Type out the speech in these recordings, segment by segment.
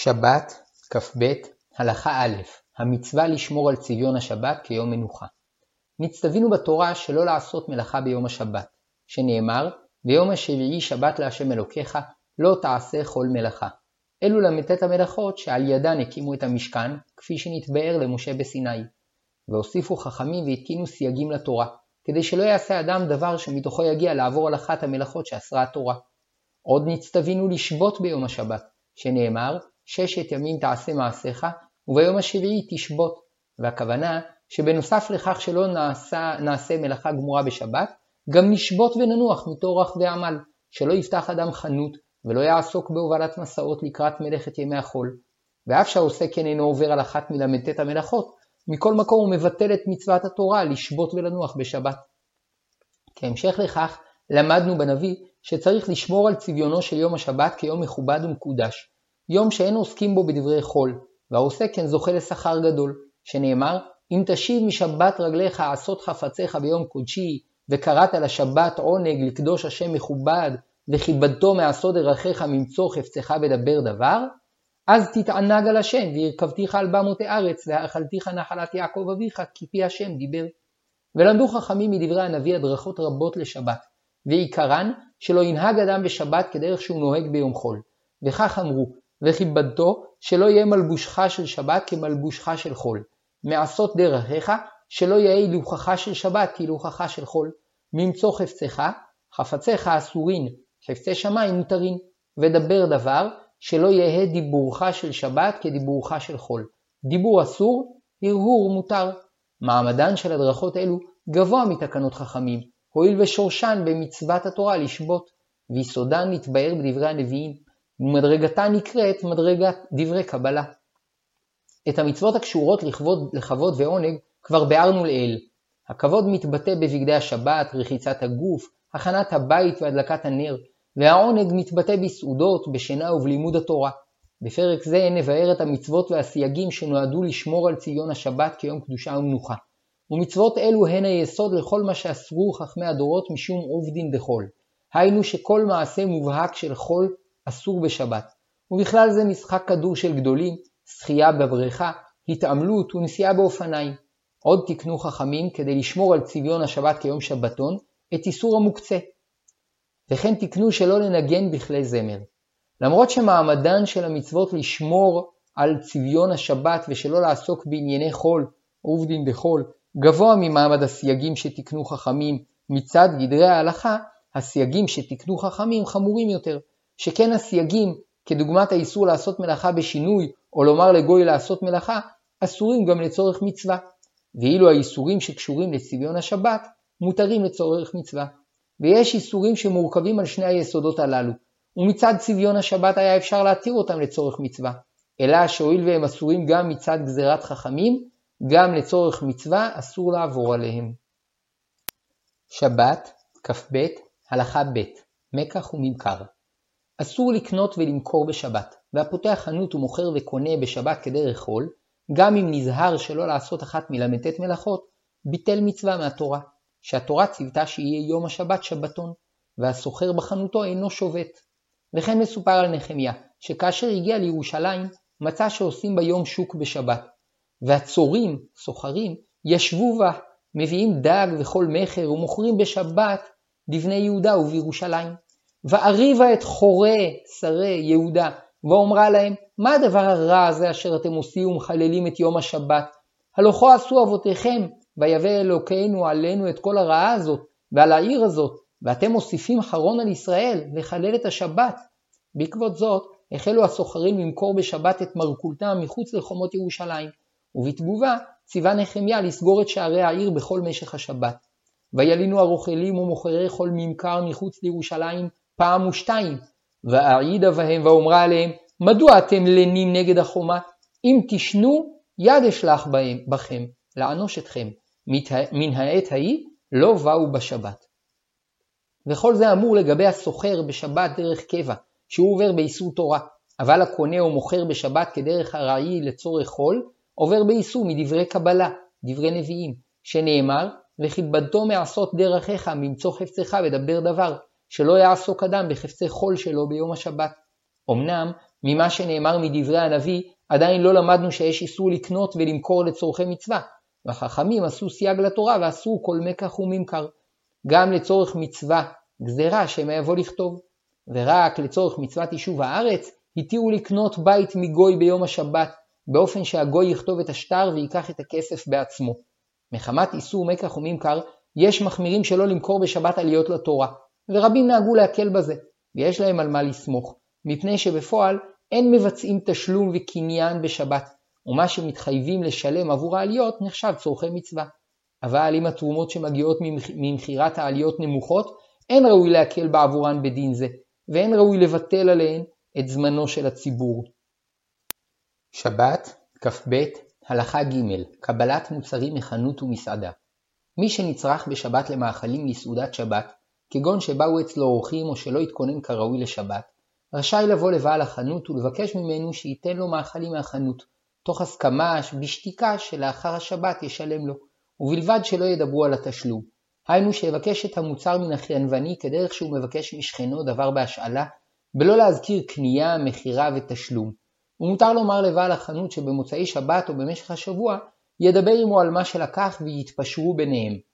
שבת, כ"ב, הלכה א' המצווה לשמור על צביון השבת כיום מנוחה. נצטווינו בתורה שלא לעשות מלאכה ביום השבת, שנאמר, ביום השביעי שבת להשם אלוקיך, לא תעשה כל מלאכה. אלו ל"ט המלאכות שעל ידן הקימו את המשכן, כפי שנתבאר למשה בסיני. והוסיפו חכמים והתקינו סייגים לתורה, כדי שלא יעשה אדם דבר שמתוכו יגיע לעבור על אחת המלאכות שאסרה התורה. עוד נצטווינו לשבות ביום השבת, שנאמר, ששת ימים תעשה מעשיך, וביום השביעי תשבות. והכוונה שבנוסף לכך שלא נעשה, נעשה מלאכה גמורה בשבת, גם נשבות וננוח מטורח ועמל, שלא יפתח אדם חנות, ולא יעסוק בהובלת מסעות לקראת מלאכת ימי החול. ואף שהעושה כן אינו עובר על אחת מל"ט המלאכות, מכל מקום הוא מבטל את מצוות התורה לשבות ולנוח בשבת. כהמשך לכך, למדנו בנביא שצריך לשמור על צביונו של יום השבת כיום מכובד ומקודש, יום שאין עוסקים בו בדברי חול, והעושה כן זוכה לשכר גדול, שנאמר, אם תשיב משבת רגליך עשות חפציך ביום קודשי, וקראת לשבת עונג לקדוש השם מכובד, וכיבדתו מעשות דרכיך ממצוא חפצך בדבר דבר, אז תתענג על השם, והרכבתיך על במות הארץ, והאכלתיך נחלת יעקב אביך, כי פי השם דיבר. ולמדו חכמים מדברי הנביא הדרכות רבות לשבת, ועיקרן שלא ינהג אדם בשבת כדרך שהוא נוהג ביום חול. וכך אמרו, וכיבדתו שלא יהיה מלבושך של שבת כמלבושך של חול. מעשות דרכיך שלא יהיה הילוכך של שבת כהילוכך של חול. ממצוא חפצך, חפציך אסורין, חפצי שמיים מותרין. ודבר דבר שלא יהא דיבורך של שבת כדיבורך של חול. דיבור אסור, הרהור מותר. מעמדן של הדרכות אלו גבוה מתקנות חכמים, הואיל ושורשן במצוות התורה לשבות, ויסודן נתבאר בדברי הנביאים, ומדרגתה נקראת מדרגת דברי קבלה. את המצוות הקשורות לכבוד, לכבוד ועונג כבר ביארנו לעיל. הכבוד מתבטא בבגדי השבת, רחיצת הגוף, הכנת הבית והדלקת הנר, והעונג מתבטא בסעודות, בשינה ובלימוד התורה. בפרק זה נבאר את המצוות והסייגים שנועדו לשמור על ציון השבת כיום קדושה ומנוחה. ומצוות אלו הן היסוד לכל מה שאסרו חכמי הדורות משום עובדין דחול. היינו שכל מעשה מובהק של חול אסור בשבת, ובכלל זה משחק כדור של גדולים, שחייה בבריכה, התעמלות ונסיעה באופניים. עוד תקנו חכמים כדי לשמור על צביון השבת כיום שבתון, את איסור המוקצה. וכן תקנו שלא לנגן בכלי זמר. למרות שמעמדן של המצוות לשמור על צביון השבת ושלא לעסוק בענייני חול, עובדין דחול, גבוה ממעמד הסייגים שתקנו חכמים מצד גדרי ההלכה, הסייגים שתקנו חכמים חמורים יותר. שכן הסייגים, כדוגמת האיסור לעשות מלאכה בשינוי, או לומר לגוי לעשות מלאכה, אסורים גם לצורך מצווה. ואילו האיסורים שקשורים לצביון השבת, מותרים לצורך מצווה. ויש איסורים שמורכבים על שני היסודות הללו, ומצד צביון השבת היה אפשר להתיר אותם לצורך מצווה, אלא שהואיל והם אסורים גם מצד גזירת חכמים, גם לצורך מצווה אסור לעבור עליהם. שבת, כ"ב, הלכה ב' מקח וממכר אסור לקנות ולמכור בשבת, והפותח חנות ומוכר וקונה בשבת כדרך חול, גם אם נזהר שלא לעשות אחת מל"ט מלאכות, ביטל מצווה מהתורה, שהתורה ציוותה שיהיה יום השבת שבתון, והסוחר בחנותו אינו שובת. וכן מסופר על נחמיה, שכאשר הגיע לירושלים, מצא שעושים ביום שוק בשבת, והצורים, סוחרים, ישבו בה, מביאים דג וכל מכר ומוכרים בשבת לבני יהודה ובירושלים. ואריבה את חורי שרי יהודה, ואומרה להם, מה הדבר הרע הזה אשר אתם עושים ומחללים את יום השבת? הלא כה עשו אבותיכם, ויבא אלוקינו עלינו את כל הרעה הזאת, ועל העיר הזאת, ואתם מוסיפים חרון על ישראל, לחלל את השבת. בעקבות זאת, החלו הסוחרים למכור בשבת את מרכולתם מחוץ לחומות ירושלים, ובתגובה ציווה נחמיה לסגור את שערי העיר בכל משך השבת. וילינו הרוכלים ומוכרי כל ממכר מחוץ לירושלים פעם ושתיים, ואעידה בהם ואומרה עליהם, מדוע אתם לנים נגד החומה? אם תשנו, יד אשלח בהם, בכם, לענוש אתכם. מן העת ההיא לא באו בשבת. וכל זה אמור לגבי הסוחר בשבת דרך קבע, שהוא עובר באיסור תורה, אבל הקונה או מוכר בשבת כדרך ארעי לצורך חול, עובר באיסור מדברי קבלה, דברי נביאים, שנאמר, וכיבדתו מעשות דרכיך, ממצוא חפצך ודבר דבר, שלא יעסוק אדם בחפצי חול שלו ביום השבת. אמנם, ממה שנאמר מדברי הנביא, עדיין לא למדנו שיש איסור לקנות ולמכור לצורכי מצווה, והחכמים עשו סייג לתורה ואסרו כל מקח וממכר. גם לצורך מצווה, גזירה שמא יבוא לכתוב. ורק לצורך מצוות יישוב הארץ, התירו לקנות בית מגוי ביום השבת, באופן שהגוי יכתוב את השטר ויקח את הכסף בעצמו. מחמת איסור מקח וממכר, יש מחמירים שלא למכור בשבת עליות לתורה, ורבים נהגו להקל בזה, ויש להם על מה לסמוך, מפני שבפועל אין מבצעים תשלום וקניין בשבת, ומה שמתחייבים לשלם עבור העליות נחשב צורכי מצווה. אבל אם התרומות שמגיעות ממכירת העליות נמוכות, אין ראוי להקל בעבורן בדין זה, ואין ראוי לבטל עליהן את זמנו של הציבור. שבת, כ"ב, הלכה ג' קבלת מוצרים מחנות ומסעדה. מי שנצרך בשבת למאכלים לסעודת שבת, כגון שבאו אצלו אורחים או שלא התכונן כראוי לשבת, רשאי לבוא לבעל החנות ולבקש ממנו שייתן לו מאכלים מהחנות, תוך הסכמה בשתיקה שלאחר השבת ישלם לו, ובלבד שלא ידברו על התשלום. היינו שיבקש את המוצר מן החיינבני כדרך שהוא מבקש משכנו דבר בהשאלה, בלא להזכיר קנייה, מכירה ותשלום. ומותר לומר לבעל החנות שבמוצאי שבת או במשך השבוע ידבר עמו על מה שלקח ויתפשרו ביניהם.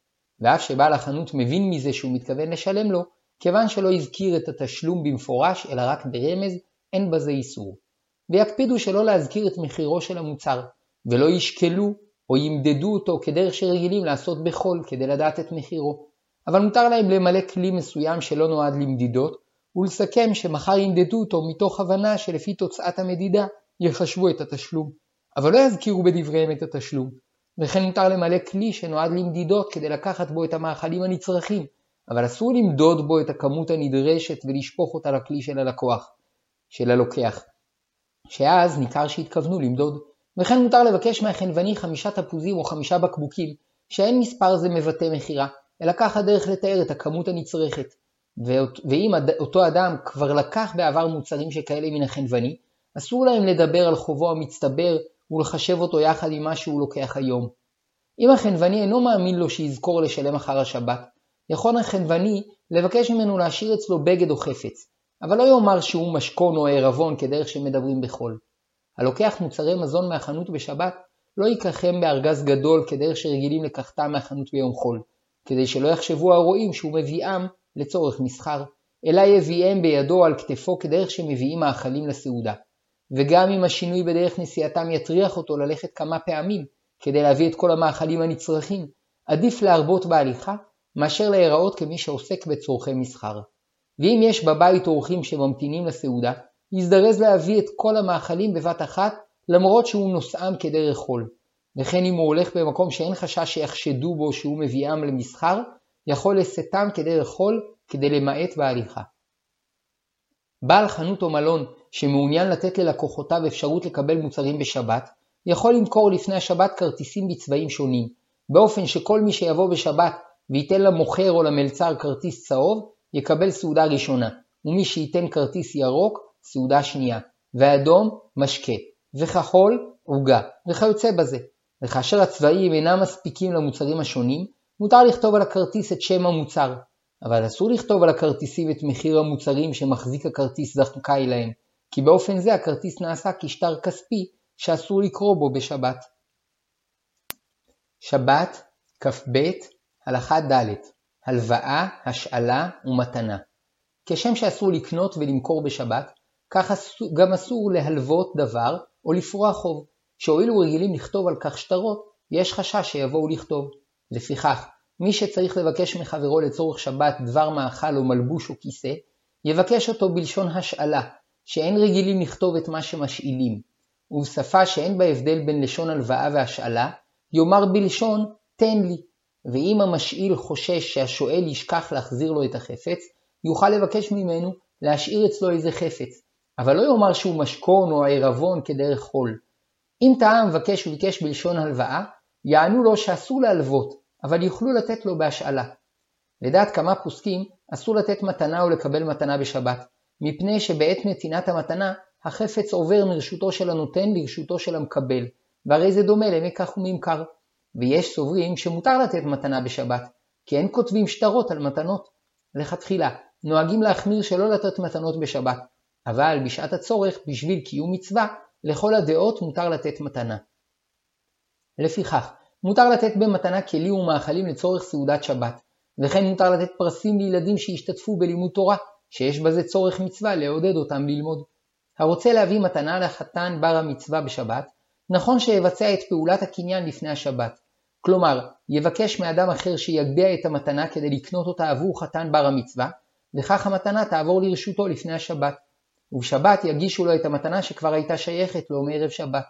ואף שבעל החנות מבין מזה שהוא מתכוון לשלם לו, כיוון שלא הזכיר את התשלום במפורש אלא רק ברמז, אין בזה איסור. ויקפידו שלא להזכיר את מחירו של המוצר, ולא ישקלו או ימדדו אותו כדרך שרגילים לעשות בחול כדי לדעת את מחירו. אבל מותר להם למלא כלי מסוים שלא נועד למדידות, ולסכם שמחר ימדדו אותו מתוך הבנה שלפי תוצאת המדידה יחשבו את התשלום, אבל לא יזכירו בדבריהם את התשלום. וכן מותר למלא כלי שנועד למדידות כדי לקחת בו את המאכלים הנצרכים, אבל אסור למדוד בו את הכמות הנדרשת ולשפוך אותה לכלי של הלקוח, של הלוקח, שאז ניכר שהתכוונו למדוד. וכן מותר לבקש מהחנווני חמישה תפוזים או חמישה בקבוקים, שאין מספר זה מבטא מכירה, אלא ככה דרך לתאר את הכמות הנצרכת. ואם אותו אדם כבר לקח בעבר מוצרים שכאלה מן החנווני, אסור להם לדבר על חובו המצטבר ולחשב אותו יחד עם מה שהוא לוקח היום. אם החנווני אינו מאמין לו שיזכור לשלם אחר השבת, יכול החנווני לבקש ממנו להשאיר אצלו בגד או חפץ, אבל לא יאמר שהוא משכון או ערבון כדרך שמדברים בחול. הלוקח מוצרי מזון מהחנות בשבת לא ייקחם בארגז גדול כדרך שרגילים לקחתם מהחנות ביום חול, כדי שלא יחשבו הרועים שהוא מביאם לצורך מסחר, אלא יביאם בידו על כתפו כדרך שמביאים מאכלים לסעודה. וגם אם השינוי בדרך נסיעתם יטריח אותו ללכת כמה פעמים כדי להביא את כל המאכלים הנצרכים, עדיף להרבות בהליכה מאשר להיראות כמי שעוסק בצורכי מסחר. ואם יש בבית אורחים שממתינים לסעודה, יזדרז להביא את כל המאכלים בבת אחת למרות שהוא נושאם כדרך חול. וכן אם הוא הולך במקום שאין חשש שיחשדו בו שהוא מביאם למסחר, יכול לשאתם כדרך חול כדי למעט בהליכה. בעל חנות או מלון שמעוניין לתת ללקוחותיו אפשרות לקבל מוצרים בשבת, יכול למכור לפני השבת כרטיסים בצבעים שונים, באופן שכל מי שיבוא בשבת וייתן למוכר או למלצר כרטיס צהוב, יקבל סעודה ראשונה, ומי שייתן כרטיס ירוק, סעודה שנייה, ואדום, משקה, וכחול, עוגה, וכיוצא בזה. וכאשר הצבעים אינם מספיקים למוצרים השונים, מותר לכתוב על הכרטיס את שם המוצר, אבל אסור לכתוב על הכרטיסים את מחיר המוצרים שמחזיק הכרטיס זכאי להם, כי באופן זה הכרטיס נעשה כשטר כספי שאסור לקרוא בו בשבת. שבת, כ"ב, הלכה ד' הלוואה, השאלה ומתנה. כשם שאסור לקנות ולמכור בשבת, כך גם אסור להלוות דבר או לפרוע חוב, שהואילו רגילים לכתוב על כך שטרות, יש חשש שיבואו לכתוב. לפיכך, מי שצריך לבקש מחברו לצורך שבת דבר מאכל או מלבוש או כיסא, יבקש אותו בלשון השאלה, שאין רגילים לכתוב את מה שמשאילים, ובשפה שאין בה הבדל בין לשון הלוואה והשאלה, יאמר בלשון תן לי, ואם המשאיל חושש שהשואל ישכח להחזיר לו את החפץ, יוכל לבקש ממנו להשאיר אצלו איזה חפץ, אבל לא יאמר שהוא משכון או ערבון כדרך חול. אם טעה המבקש וביקש בלשון הלוואה, יענו לו שאסור להלוות, אבל יוכלו לתת לו בהשאלה. לדעת כמה פוסקים, אסור לתת מתנה או לקבל מתנה בשבת, מפני שבעת נתינת המתנה, החפץ עובר מרשותו של הנותן לרשותו של המקבל, והרי זה דומה למקח וממכר. ויש סוברים שמותר לתת מתנה בשבת, כי אין כותבים שטרות על מתנות. לכתחילה, נוהגים להחמיר שלא לתת מתנות בשבת, אבל בשעת הצורך, בשביל קיום מצווה, לכל הדעות מותר לתת מתנה. לפיכך, מותר לתת במתנה כלים ומאכלים לצורך סעודת שבת, וכן מותר לתת פרסים לילדים שהשתתפו בלימוד תורה, שיש בזה צורך מצווה לעודד אותם ללמוד. הרוצה להביא מתנה לחתן בר המצווה בשבת, נכון שיבצע את פעולת הקניין לפני השבת. כלומר, יבקש מאדם אחר שיגביה את המתנה כדי לקנות אותה עבור חתן בר המצווה, וכך המתנה תעבור לרשותו לפני השבת. ובשבת יגישו לו את המתנה שכבר הייתה שייכת לו מערב שבת.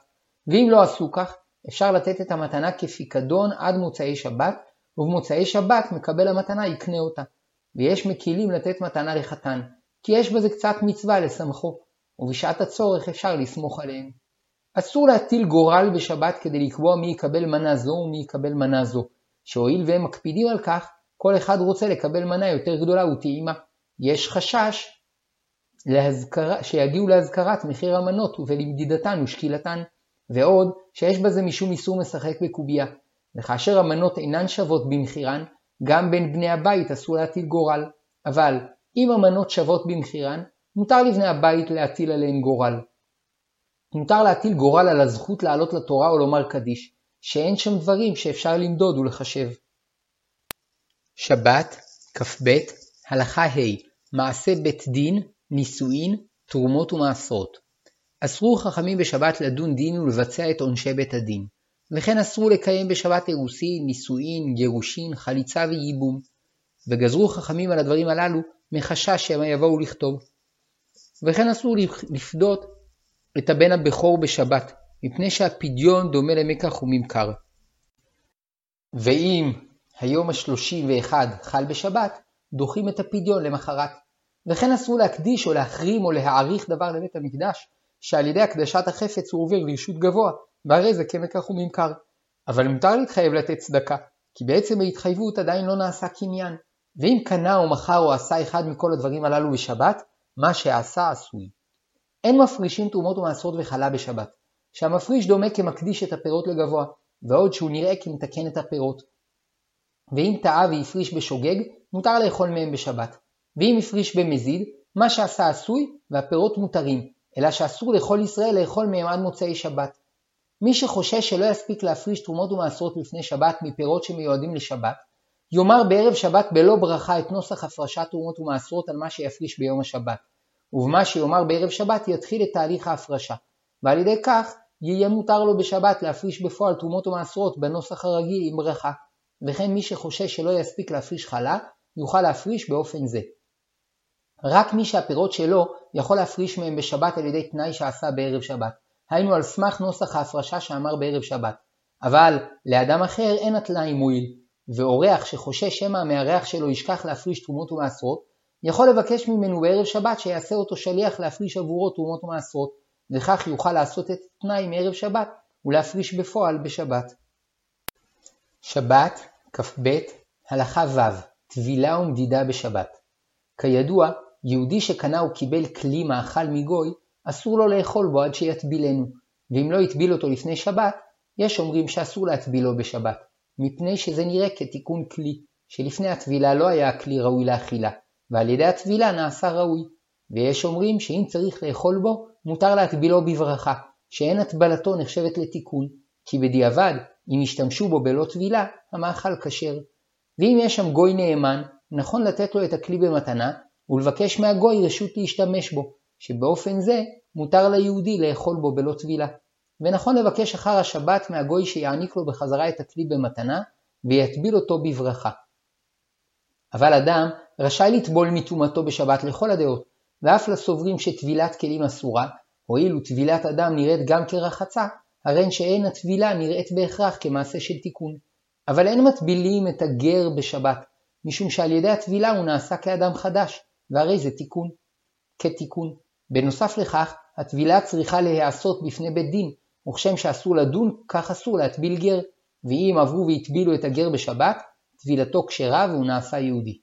ואם לא עשו כך, אפשר לתת את המתנה כפיקדון עד מוצאי שבת, ובמוצאי שבת מקבל המתנה יקנה אותה. ויש מקילים לתת מתנה לחתן, כי יש בזה קצת מצווה לשמחו, ובשעת הצורך אפשר לסמוך עליהם. אסור להטיל גורל בשבת כדי לקבוע מי יקבל מנה זו ומי יקבל מנה זו, שהואיל והם מקפידים על כך, כל אחד רוצה לקבל מנה יותר גדולה וטעימה. יש חשש להזכרה, שיגיעו להזכרת מחיר המנות ולמדידתן ושקילתן, ועוד שיש בזה משום איסור משחק בקובייה, וכאשר המנות אינן שוות במחירן, גם בין בני הבית אסור להטיל גורל, אבל אם המנות שוות במחירן, מותר לבני הבית להטיל עליהן גורל. מותר להטיל גורל על הזכות לעלות לתורה או לומר קדיש, שאין שם דברים שאפשר למדוד ולחשב. שבת, כ"ב, הלכה ה' מעשה בית דין, נישואין, תרומות ומעשרות. אסרו חכמים בשבת לדון דין ולבצע את עונשי בית הדין. וכן אסרו לקיים בשבת אירוסין, נישואין, גירושין, חליצה וייבום. וגזרו חכמים על הדברים הללו מחשש שמא יבואו לכתוב. וכן אסור לפדות את הבן הבכור בשבת, מפני שהפדיון דומה למקח וממכר. ואם היום השלושים ואחד חל בשבת, דוחים את הפדיון למחרת. וכן אסור להקדיש או להחרים או להעריך דבר לבית המקדש, שעל ידי הקדשת החפץ הוא עובר לרשות גבוה, והרי זה כמקח וממכר. אבל מותר להתחייב לתת צדקה, כי בעצם ההתחייבות עדיין לא נעשה קניין. ואם קנה או מכר או עשה אחד מכל הדברים הללו בשבת, מה שעשה עשוי. אין מפרישים תרומות ומעשרות וחלה בשבת, שהמפריש דומה כמקדיש את הפירות לגבוה, ועוד שהוא נראה כמתקן את הפירות. ואם טעה והפריש בשוגג, מותר לאכול מהם בשבת. ואם הפריש במזיד, מה שעשה עשוי, והפירות מותרים, אלא שאסור לכל ישראל לאכול מהם עד מוצאי שבת. מי שחושש שלא יספיק להפריש תרומות ומעשרות לפני שבת מפירות שמיועדים לשבת, יאמר בערב שבת בלא ברכה את נוסח הפרשת תרומות ומעשרות על מה שיפריש ביום השבת. ובמה שיאמר בערב שבת יתחיל את תהליך ההפרשה, ועל ידי כך יהיה מותר לו בשבת להפריש בפועל תרומות ומעשרות בנוסח הרגיל עם ברכה, וכן מי שחושש שלא יספיק להפריש חלה, יוכל להפריש באופן זה. רק מי שהפירות שלו יכול להפריש מהם בשבת על ידי תנאי שעשה בערב שבת, היינו על סמך נוסח ההפרשה שאמר בערב שבת. אבל לאדם אחר אין התנאי מועיל, ואורח שחושש שמא המארח שלו ישכח להפריש תרומות ומעשרות, יכול לבקש ממנו בערב שבת שיעשה אותו שליח להפריש עבורו תרומות ומעשרות, וכך יוכל לעשות את התנאי מערב שבת ולהפריש בפועל בשבת. שבת, כ"ב, הלכה ו', טבילה ומדידה בשבת. כידוע, יהודי שקנה או קיבל כלי מאכל מגוי, אסור לו לאכול בו עד שיטבילנו, ואם לא יטביל אותו לפני שבת, יש אומרים שאסור להטבילו בשבת, מפני שזה נראה כתיקון כלי, שלפני הטבילה לא היה הכלי ראוי לאכילה, ועל ידי הטבילה נעשה ראוי. ויש אומרים שאם צריך לאכול בו, מותר להטבילו בברכה, שאין הטבלתו נחשבת לתיקון, כי בדיעבד, אם ישתמשו בו בלא טבילה, המאכל כשר. ואם יש שם גוי נאמן, נכון לתת לו את הכלי במתנה, ולבקש מהגוי רשות להשתמש בו, שבאופן זה מותר ליהודי לאכול בו בלא טבילה. ונכון לבקש אחר השבת מהגוי שיעניק לו בחזרה את הכלי במתנה, ויטביל אותו בברכה. אבל אדם רשאי לטבול מטומאתו בשבת לכל הדעות, ואף לסוברים שטבילת כלים אסורה, הואיל וטבילת אדם נראית גם כרחצה, הרי שאין הטבילה נראית בהכרח כמעשה של תיקון. אבל אין מטבילים את הגר בשבת, משום שעל ידי הטבילה הוא נעשה כאדם חדש, והרי זה תיקון. כתיקון. בנוסף לכך, הטבילה צריכה להיעשות בפני בית דין, וכשם שאסור לדון, כך אסור להטביל גר, ואם עברו והטבילו את הגר בשבת, טבילתו כשרה והוא נעשה יהודי.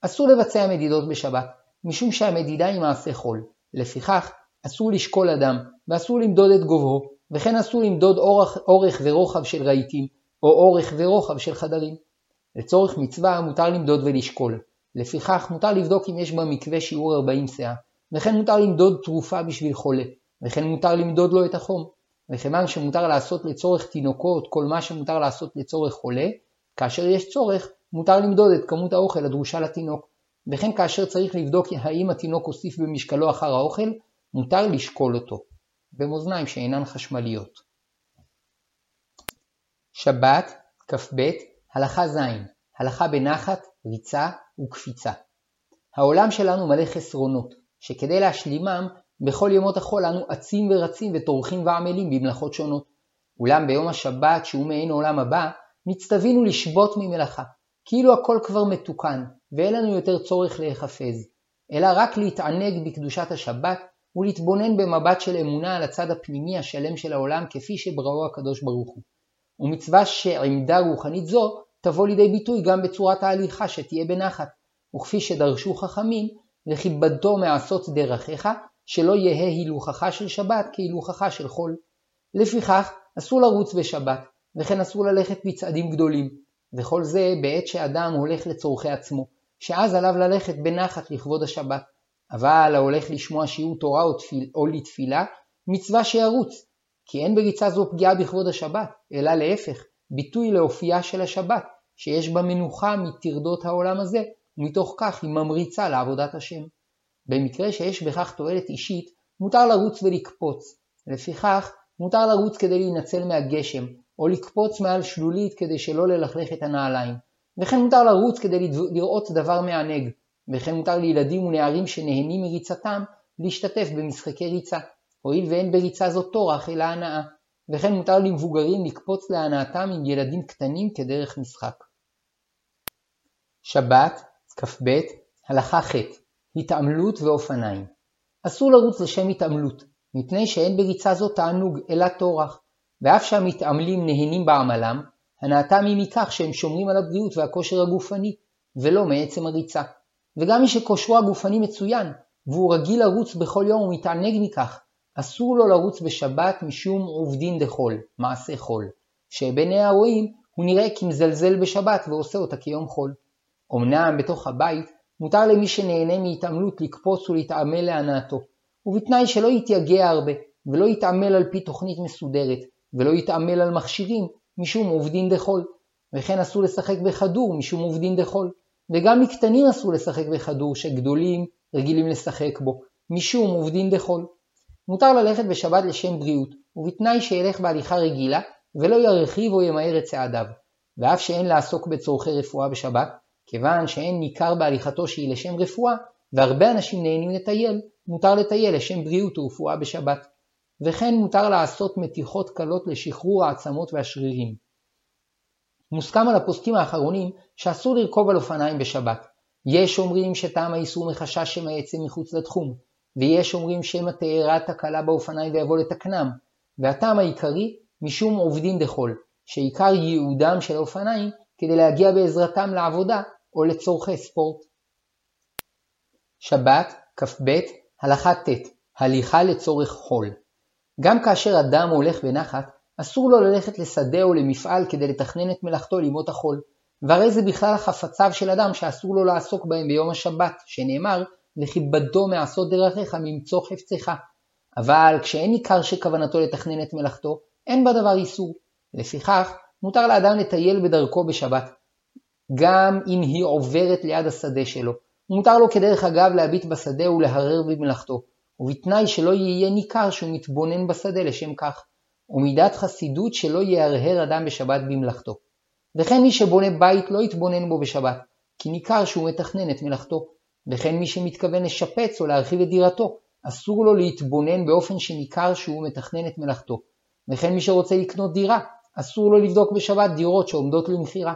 אסור לבצע מדידות בשבת, משום שהמדידה היא מעשה חול. לפיכך, אסור לשקול אדם, ואסור למדוד את גובהו, וכן אסור למדוד אורך, אורך ורוחב של רהיטים, או אורך ורוחב של חדרים. לצורך מצווה מותר למדוד ולשקול. לפיכך מותר לבדוק אם יש במקווה שיעור 40 סאה, וכן מותר למדוד תרופה בשביל חולה, וכן מותר למדוד לו את החום. וכיוון שמותר לעשות לצורך תינוקות כל מה שמותר לעשות לצורך חולה, כאשר יש צורך, מותר למדוד את כמות האוכל הדרושה לתינוק. וכן כאשר צריך לבדוק האם התינוק הוסיף במשקלו אחר האוכל, מותר לשקול אותו. במאזניים שאינן חשמליות. שבת, כ"ב, הלכה ז', הלכה בנחת, ריצה וקפיצה. העולם שלנו מלא חסרונות, שכדי להשלימם, בכל ימות החול אנו אצים ורצים וטורחים ועמלים במלאכות שונות. אולם ביום השבת, שהוא מעין עולם הבא, נצטווינו לשבות ממלאכה, כאילו הכל כבר מתוקן, ואין לנו יותר צורך להיחפז, אלא רק להתענג בקדושת השבת, ולהתבונן במבט של אמונה על הצד הפנימי השלם של העולם כפי שבראו הקדוש ברוך הוא. ומצווה שעמדה רוחנית זו תבוא לידי ביטוי גם בצורת ההליכה שתהיה בנחת, וכפי שדרשו חכמים, וכיבדתו מעשות דרכיך, שלא יהא הילוכך של שבת כהילוכך של חול. לפיכך, אסור לרוץ בשבת, וכן אסור ללכת בצעדים גדולים, וכל זה בעת שאדם הולך לצורכי עצמו, שאז עליו ללכת בנחת לכבוד השבת. אבל ההולך לשמוע שיעור תורה או, תפיל, או לתפילה, מצווה שירוץ, כי אין בריצה זו פגיעה בכבוד השבת, אלא להפך, ביטוי לאופייה של השבת, שיש בה מנוחה מטרדות העולם הזה, ומתוך כך היא ממריצה לעבודת השם. במקרה שיש בכך תועלת אישית, מותר לרוץ ולקפוץ. לפיכך, מותר לרוץ כדי להינצל מהגשם, או לקפוץ מעל שלולית כדי שלא ללכלך את הנעליים. וכן מותר לרוץ כדי לראות דבר מענג. וכן מותר לילדים ונערים שנהנים מריצתם להשתתף במשחקי ריצה, הואיל ואין בריצה זו טורח אלא הנאה. וכן מותר למבוגרים לקפוץ להנאתם עם ילדים קטנים כדרך משחק. שבת, כ"ב, הלכה ח' התעמלות ואופניים. אסור לרוץ לשם התעמלות, מפני שאין בריצה זו תענוג, אלא טורח. ואף שהמתעמלים נהנים בעמלם, הנאתם היא מכך שהם שומרים על הבריאות והכושר הגופני, ולא מעצם הריצה. וגם מי שכושרו הגופני מצוין, והוא רגיל לרוץ בכל יום ומתענג מכך, אסור לו לרוץ בשבת משום עובדין דחול, מעשה חול, שבעיני הרואים הוא נראה כמזלזל בשבת ועושה אותה כיום חול. אמנם בתוך הבית מותר למי שנהנה מהתעמלות לקפוץ ולהתעמל להנאתו, ובתנאי שלא יתייגע הרבה, ולא יתעמל על פי תוכנית מסודרת, ולא יתעמל על מכשירים משום עובדין דחול, וכן אסור לשחק בכדור משום עובדין דחול, וגם מקטנים אסור לשחק בכדור שגדולים רגילים לשחק בו, משום עובדין דחול. מותר ללכת בשבת לשם בריאות, ובתנאי שילך בהליכה רגילה, ולא ירחיב או ימהר את צעדיו, ואף שאין לעסוק בצורכי רפואה בשבת, כיוון שאין ניכר בהליכתו שהיא לשם רפואה, והרבה אנשים נהנים לטייל, מותר לטייל לשם בריאות ורפואה בשבת. וכן מותר לעשות מתיחות קלות לשחרור העצמות והשרירים. מוסכם על הפוסקים האחרונים שאסור לרכוב על אופניים בשבת. יש אומרים שטעם האיסור מחשש שמא יצא מחוץ לתחום, ויש אומרים שמא תארע תקלה באופניים ויבוא לתקנם, והטעם העיקרי משום עובדין דחול, שעיקר ייעודם של האופניים כדי להגיע בעזרתם לעבודה או לצורכי ספורט. שבת, כ"ב, הלכה ט', הליכה לצורך חול. גם כאשר אדם הולך בנחת, אסור לו ללכת לשדה או למפעל כדי לתכנן את מלאכתו לימות החול, והרי זה בכלל חפציו של אדם שאסור לו לעסוק בהם ביום השבת, שנאמר, וכיבדו מעשות דרכיך ממצוא חפצך. אבל כשאין עיקר שכוונתו לתכנן את מלאכתו, אין בה דבר איסור. לפיכך, מותר לאדם לטייל בדרכו בשבת, גם אם היא עוברת ליד השדה שלו. מותר לו כדרך אגב להביט בשדה ולהרר במלאכתו, ובתנאי שלא יהיה ניכר שהוא מתבונן בשדה לשם כך, ומידת חסידות שלא יהרהר אדם בשבת במלאכתו. וכן מי שבונה בית לא יתבונן בו בשבת, כי ניכר שהוא מתכנן את מלאכתו. וכן מי שמתכוון לשפץ או להרחיב את דירתו, אסור לו להתבונן באופן שניכר שהוא מתכנן את מלאכתו. וכן מי שרוצה לקנות דירה, אסור לו לבדוק בשבת דירות שעומדות למכירה.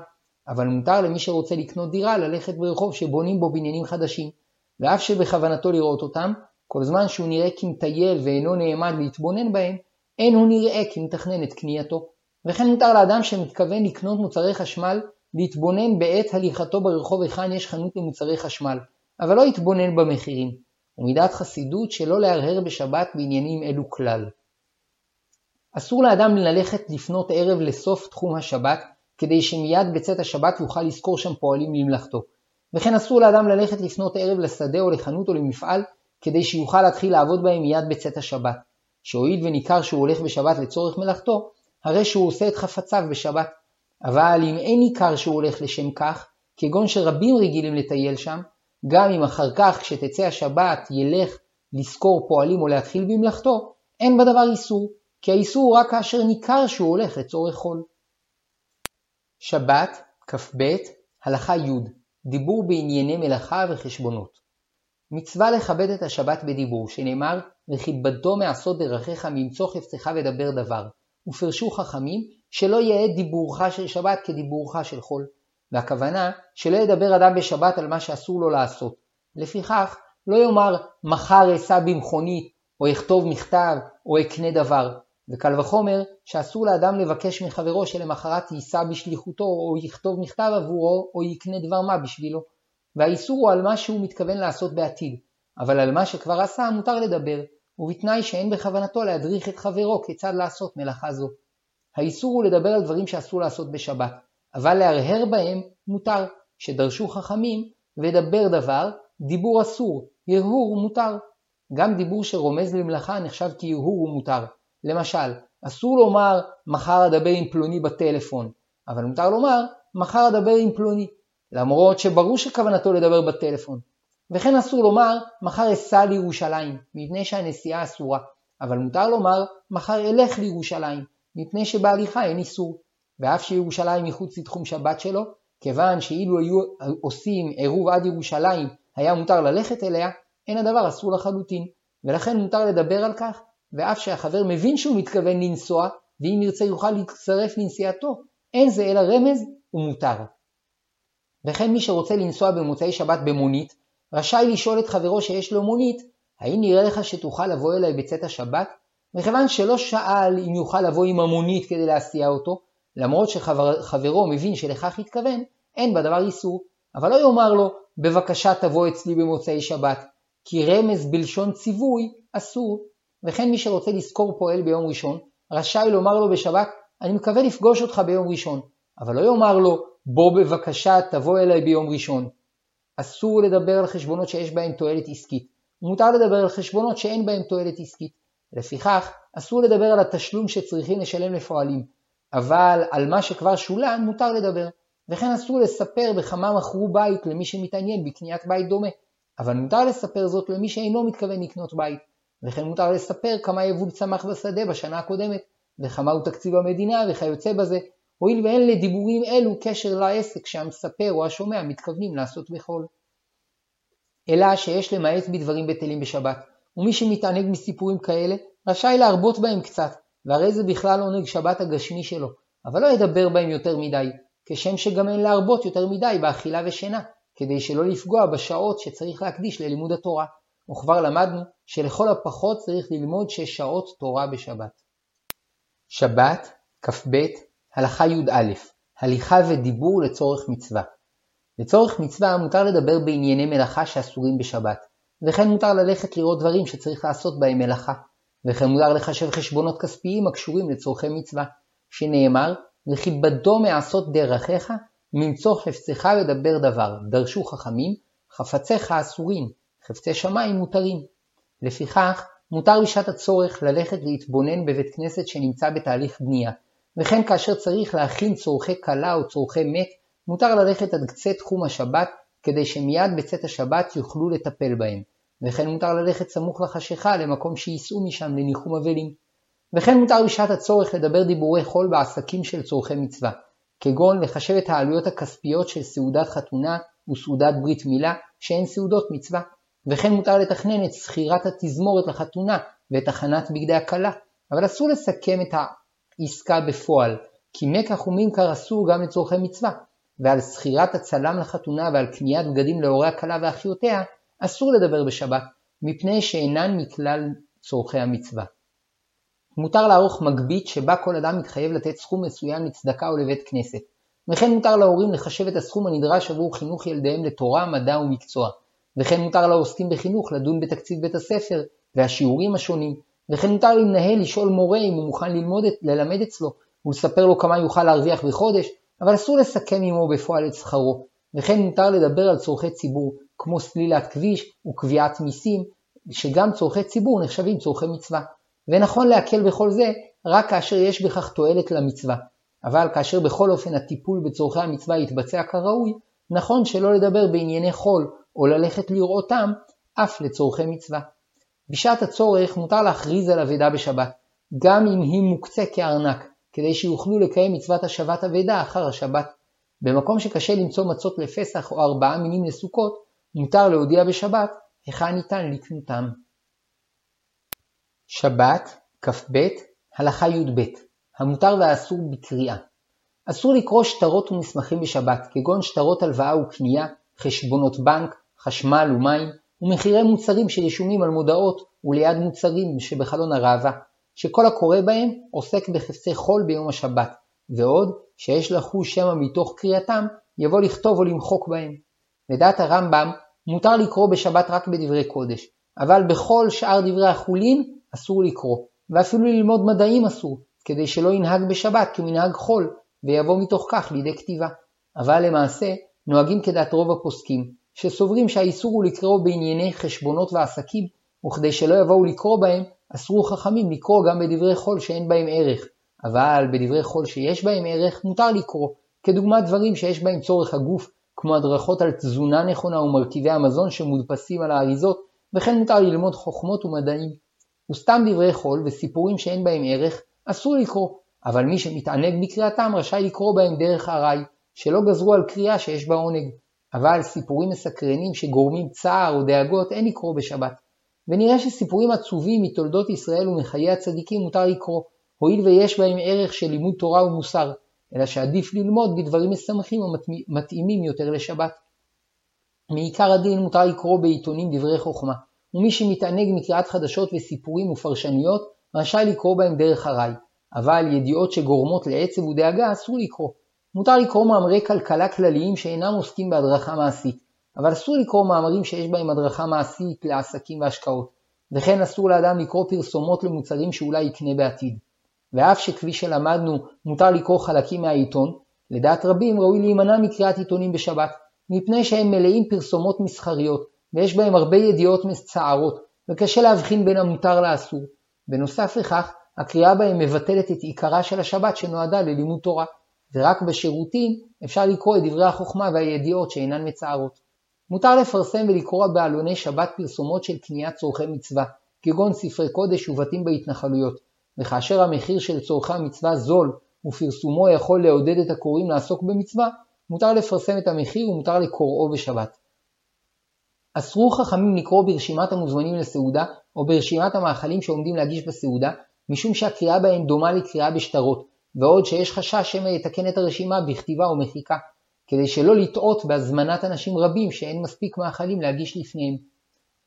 אבל מותר למי שרוצה לקנות דירה ללכת ברחוב שבונים בו בניינים חדשים, ואף שבכוונתו לראות אותם, כל זמן שהוא נראה כמטייל ואינו נעמד להתבונן בהם, אין הוא נראה כמתכנן את קנייתו. וכן מותר לאדם שמתכוון לקנות מוצרי חשמל להתבונן בעת הליכתו ברחוב היכן יש חנות למוצרי חשמל, אבל לא יתבונן במחירים, ומידת חסידות שלא להרהר בשבת בעניינים אלו כלל. אסור לאדם ללכת לפנות ערב לסוף תחום השבת, כדי שמיד בצאת השבת יוכל לזכור שם פועלים למלאכתו. וכן אסור לאדם ללכת לפנות ערב לשדה או לחנות או למפעל, כדי שיוכל להתחיל לעבוד בהם מיד בצאת השבת. שהואיל וניכר שהוא הולך בשבת לצורך מלאכתו, הרי שהוא עושה את חפציו בשבת. אבל אם אין ניכר שהוא הולך לשם כך, כגון שרבים רגילים לטייל שם, גם אם אחר כך כשתצא השבת ילך לשכור פועלים או להתחיל במלאכתו, אין בדבר איסור, כי האיסור הוא רק כאשר ניכר שהוא הולך לצורך חול. שבת, כ"ב, הלכה י' דיבור בענייני מלאכה וחשבונות. מצווה לכבד את השבת בדיבור, שנאמר, וכיבדו מעשות דרכיך ממצוא חפצך ודבר דבר. ופרשו חכמים, שלא יהא דיבורך של שבת כדיבורך של חול. והכוונה, שלא ידבר אדם בשבת על מה שאסור לו לעשות. לפיכך, לא יאמר, מחר אסע במכונית, או אכתוב מכתב, או אקנה דבר. וקל וחומר, שאסור לאדם לבקש מחברו שלמחרת ייסע בשליחותו, או יכתוב מכתב עבורו, או יקנה דבר מה בשבילו. והאיסור הוא על מה שהוא מתכוון לעשות בעתיד, אבל על מה שכבר עשה מותר לדבר, ובתנאי שאין בכוונתו להדריך את חברו כיצד לעשות מלאכה זו. האיסור הוא לדבר על דברים שאסור לעשות בשבת, אבל להרהר בהם מותר, שדרשו חכמים, ודבר דבר, דיבור אסור, הרהור מותר. גם דיבור שרומז למלאכה נחשב כהרהור ומותר. למשל, אסור לומר מחר אדבר עם פלוני בטלפון, אבל מותר לומר מחר אדבר עם פלוני, למרות שברור שכוונתו לדבר בטלפון. וכן אסור לומר מחר אסע לירושלים, מפני שהנסיעה אסורה, אבל מותר לומר מחר אלך לירושלים, מפני שבהליכה אין איסור. ואף שירושלים מחוץ לתחום שבת שלו, כיוון שאילו היו עושים עירוב עד ירושלים היה מותר ללכת אליה, אין הדבר אסור לחלוטין, ולכן מותר לדבר על כך, ואף שהחבר מבין שהוא מתכוון לנסוע, ואם ירצה יוכל להצטרף לנסיעתו, אין זה אלא רמז ומותר. וכן מי שרוצה לנסוע במוצאי שבת במונית, רשאי לשאול את חברו שיש לו מונית, האם נראה לך שתוכל לבוא אליי בצאת השבת? מכיוון שלא שאל אם יוכל לבוא עם המונית כדי להסיע אותו, למרות שחברו מבין שלכך התכוון, אין בדבר איסור, אבל לא יאמר לו, בבקשה תבוא אצלי במוצאי שבת, כי רמז בלשון ציווי אסור, וכן מי שרוצה לשכור פועל ביום ראשון, רשאי לומר לו בשבת, אני מקווה לפגוש אותך ביום ראשון, אבל לא יאמר לו, בוא בבקשה תבוא אליי ביום ראשון. אסור לדבר על חשבונות שיש בהם תועלת עסקית, ומותר לדבר על חשבונות שאין בהם תועלת עסקית. לפיכך, אסור לדבר על התשלום שצריכים לשלם לפועלים, אבל על מה שכבר שולם מותר לדבר. וכן אסור לספר בכמה מכרו בית למי שמתעניין בקניית בית דומה, אבל מותר לספר זאת למי שאינו מתכוון לקנות בית. וכן מותר לספר כמה יבול צמח בשדה בשנה הקודמת, וכמה הוא תקציב המדינה וכיוצא בזה, הואיל ואין לדיבורים אלו קשר לעסק שהמספר או השומע מתכוונים לעשות בחול. אלא שיש למעט בדברים בטלים בשבת, ומי שמתענג מסיפורים כאלה, רשאי להרבות בהם קצת, והרי זה בכלל עונג שבת הגשמי שלו, אבל לא ידבר בהם יותר מדי, כשם שגם אין להרבות יותר מדי באכילה ושינה, כדי שלא לפגוע בשעות שצריך להקדיש ללימוד התורה. וכבר למדנו שלכל הפחות צריך ללמוד שש שעות תורה בשבת. שבת, כ"ב, הלכה י"א הליכה ודיבור לצורך מצווה. לצורך מצווה מותר לדבר בענייני מלאכה שאסורים בשבת, וכן מותר ללכת לראות דברים שצריך לעשות בהם מלאכה, וכן מותר לחשב חשבונות כספיים הקשורים לצורכי מצווה, שנאמר, וכיבדו מעשות דרכיך, ממצוא חפצך ודבר דבר, דרשו חכמים, חפציך אסורים, חפצי שמיים מותרים. לפיכך, מותר בשעת הצורך ללכת להתבונן בבית כנסת שנמצא בתהליך בנייה, וכן כאשר צריך להכין צורכי כלה או צורכי מת, מותר ללכת עד קצה תחום השבת, כדי שמיד בצאת השבת יוכלו לטפל בהם, וכן מותר ללכת סמוך לחשיכה למקום שייסעו משם לניחום אבלים. וכן מותר בשעת הצורך לדבר דיבורי חול בעסקים של צורכי מצווה, כגון לחשב את העלויות הכספיות של סעודת חתונה וסעודת ברית מילה, שהן סעודות מצווה, וכן מותר לתכנן את שכירת התזמורת לחתונה ואת הכנת בגדי הכלה, אבל אסור לסכם את העסקה בפועל, כי מקח וממכר אסור גם לצורכי מצווה, ועל שכירת הצלם לחתונה ועל קניית בגדים להורי הכלה ואחיותיה אסור לדבר בשבת, מפני שאינן מכלל צורכי המצווה. מותר לערוך מגבית שבה כל אדם מתחייב לתת סכום מסוים לצדקה או לבית כנסת, וכן מותר להורים לחשב את הסכום הנדרש עבור חינוך ילדיהם לתורה, מדע ומקצוע, וכן מותר לעוסקים בחינוך לדון בתקציב בית הספר והשיעורים השונים, וכן מותר למנהל לשאול מורה אם הוא מוכן ללמוד, ללמד אצלו ולספר לו כמה יוכל להרוויח בחודש, אבל אסור לסכם עמו בפועל את שכרו, וכן מותר לדבר על צורכי ציבור, כמו סלילת כביש וקביעת מיסים, שגם צורכי ציבור נחשבים צורכי מצווה. ונכון להקל בכל זה רק כאשר יש בכך תועלת למצווה. אבל כאשר בכל אופן הטיפול בצורכי המצווה יתבצע כראוי, נכון שלא לדבר בענייני חול או ללכת לראותם, אף לצורכי מצווה. בשעת הצורך מותר להכריז על אבדה בשבת, גם אם היא מוקצה כארנק, כדי שיוכלו לקיים מצוות השבת אבדה אחר השבת. במקום שקשה למצוא מצות לפסח או ארבעה מינים לסוכות, מותר להודיע בשבת היכן ניתן לקנותם. שבת, כ"ב, הלכה י"ב המותר והאסור בקריאה אסור לקרוא שטרות ומסמכים בשבת, כגון שטרות הלוואה וקנייה, חשבונות בנק, חשמל ומים, ומחירי מוצרים שרשומים על מודעות וליד מוצרים שבחלון הראווה, שכל הקורא בהם עוסק בחפצי חול ביום השבת, ועוד שיש לחוש שמא מתוך קריאתם, יבוא לכתוב או למחוק בהם. לדעת הרמב"ם, מותר לקרוא בשבת רק בדברי קודש, אבל בכל שאר דברי החולין אסור לקרוא, ואפילו ללמוד מדעים אסור, כדי שלא ינהג בשבת כמנהג חול, ויבוא מתוך כך לידי כתיבה. אבל למעשה, נוהגים כדעת רוב הפוסקים, שסוברים שהאיסור הוא לקרוא בענייני חשבונות ועסקים, וכדי שלא יבואו לקרוא בהם, אסרו חכמים לקרוא גם בדברי חול שאין בהם ערך, אבל בדברי חול שיש בהם ערך מותר לקרוא, כדוגמת דברים שיש בהם צורך הגוף, כמו הדרכות על תזונה נכונה ומרכיבי המזון שמודפסים על האריזות, וכן מותר ללמוד חוכמות ומדעים. וסתם דברי חול וסיפורים שאין בהם ערך, אסור לקרוא, אבל מי שמתענג בקריאתם רשאי לקרוא בהם דרך ארעי, שלא גזרו על קריאה שיש בה עונג. אבל סיפורים מסקרנים שגורמים צער או דאגות אין לקרוא בשבת. ונראה שסיפורים עצובים מתולדות ישראל ומחיי הצדיקים מותר לקרוא, הואיל ויש בהם ערך של לימוד תורה ומוסר, אלא שעדיף ללמוד בדברים משמחים ומתאימים יותר לשבת. מעיקר הדין מותר לקרוא בעיתונים דברי חוכמה, ומי שמתענג מקריאת חדשות וסיפורים ופרשניות, רשאי לקרוא בהם דרך ארעי, אבל ידיעות שגורמות לעצב ודאגה אסור לקרוא. מותר לקרוא מאמרי כלכלה כלליים שאינם עוסקים בהדרכה מעשית, אבל אסור לקרוא מאמרים שיש בהם הדרכה מעשית לעסקים והשקעות, וכן אסור לאדם לקרוא פרסומות למוצרים שאולי יקנה בעתיד. ואף שכפי שלמדנו מותר לקרוא חלקים מהעיתון, לדעת רבים ראוי להימנע מקריאת עיתונים בשבת, מפני שהם מלאים פרסומות מסחריות, ויש בהם הרבה ידיעות מצערות, וקשה להבחין בין המותר לאסור. בנוסף לכך, הקריאה בהם מבטלת את עיקרה של השבת שנועדה ללימוד תורה, ורק בשירותים אפשר לקרוא את דברי החוכמה והידיעות שאינן מצערות. מותר לפרסם ולקרוא בעלוני שבת פרסומות של קניית צורכי מצווה, כגון ספרי קודש ובתים בהתנחלויות, וכאשר המחיר של צורכי המצווה זול ופרסומו יכול לעודד את הקוראים לעסוק במצווה, מותר לפרסם את המחיר ומותר לקוראו בשבת. אסרו חכמים לקרוא ברשימת המוזמנים לסעודה או ברשימת המאכלים שעומדים להגיש בסעודה, משום שהקריאה בהם דומה לקריאה בשטרות, ועוד שיש חשש שמא יתקן את הרשימה בכתיבה או מחיקה, כדי שלא לטעות בהזמנת אנשים רבים שאין מספיק מאכלים להגיש לפניהם.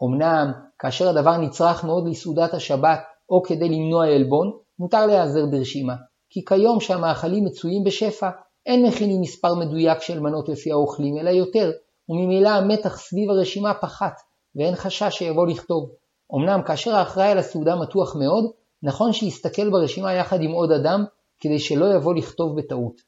אמנם, כאשר הדבר נצרך מאוד לסעודת השבת או כדי למנוע עלבון, מותר להיעזר ברשימה, כי כיום שהמאכלים מצויים בשפע, אין מכינים מספר מדויק של מנות לפי האוכלים, אלא יותר, וממילא המתח סביב הרשימה פחת, ואין חשש שיבוא לכתוב. אמנם כאשר האחראי על הסעודה מתוח מאוד, נכון שיסתכל ברשימה יחד עם עוד אדם, כדי שלא יבוא לכתוב בטעות.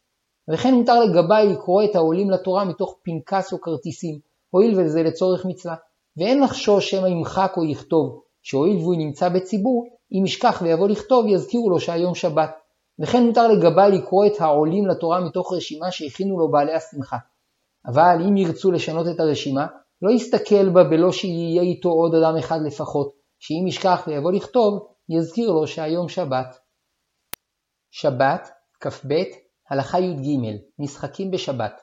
וכן מותר לגביי לקרוא את העולים לתורה מתוך פנקס או כרטיסים, הואיל וזה לצורך מצווה, ואין לחשוש שמא ימחק או יכתוב, שהואיל והוא נמצא בציבור, אם ישכח ויבוא לכתוב יזכירו לו שהיום שבת. וכן מותר לגביי לקרוא את העולים לתורה מתוך רשימה שהכינו לו בעלי השמחה. אבל אם ירצו לשנות את הרשימה, לא יסתכל בה בלא שיהיה איתו עוד אדם אחד לפחות, שאם ישכח ויבוא לכתוב, יזכיר לו שהיום שבת. שבת, כ"ב, הלכה י"ג, משחקים בשבת.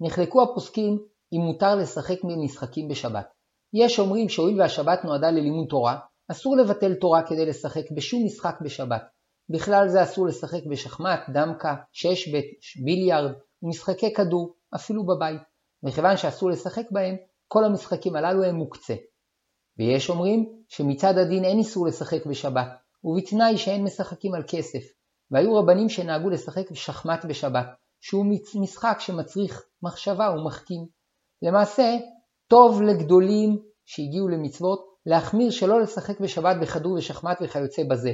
נחלקו הפוסקים אם מותר לשחק במשחקים בשבת. יש אומרים שהואיל והשבת נועדה ללימוד תורה, אסור לבטל תורה כדי לשחק בשום משחק בשבת. בכלל זה אסור לשחק בשחמט, דמקה, שש-בית, ביליארד ומשחקי כדור, אפילו בבית. מכיוון שאסור לשחק בהם, כל המשחקים הללו הם מוקצה. ויש אומרים שמצד הדין אין איסור לשחק בשבת, ובתנאי שאין משחקים על כסף. והיו רבנים שנהגו לשחק שחמט בשבת, שהוא משחק שמצריך מחשבה ומחכים. למעשה, טוב לגדולים שהגיעו למצוות להחמיר שלא לשחק בשבת בכדור ושחמט וכיוצא בזה,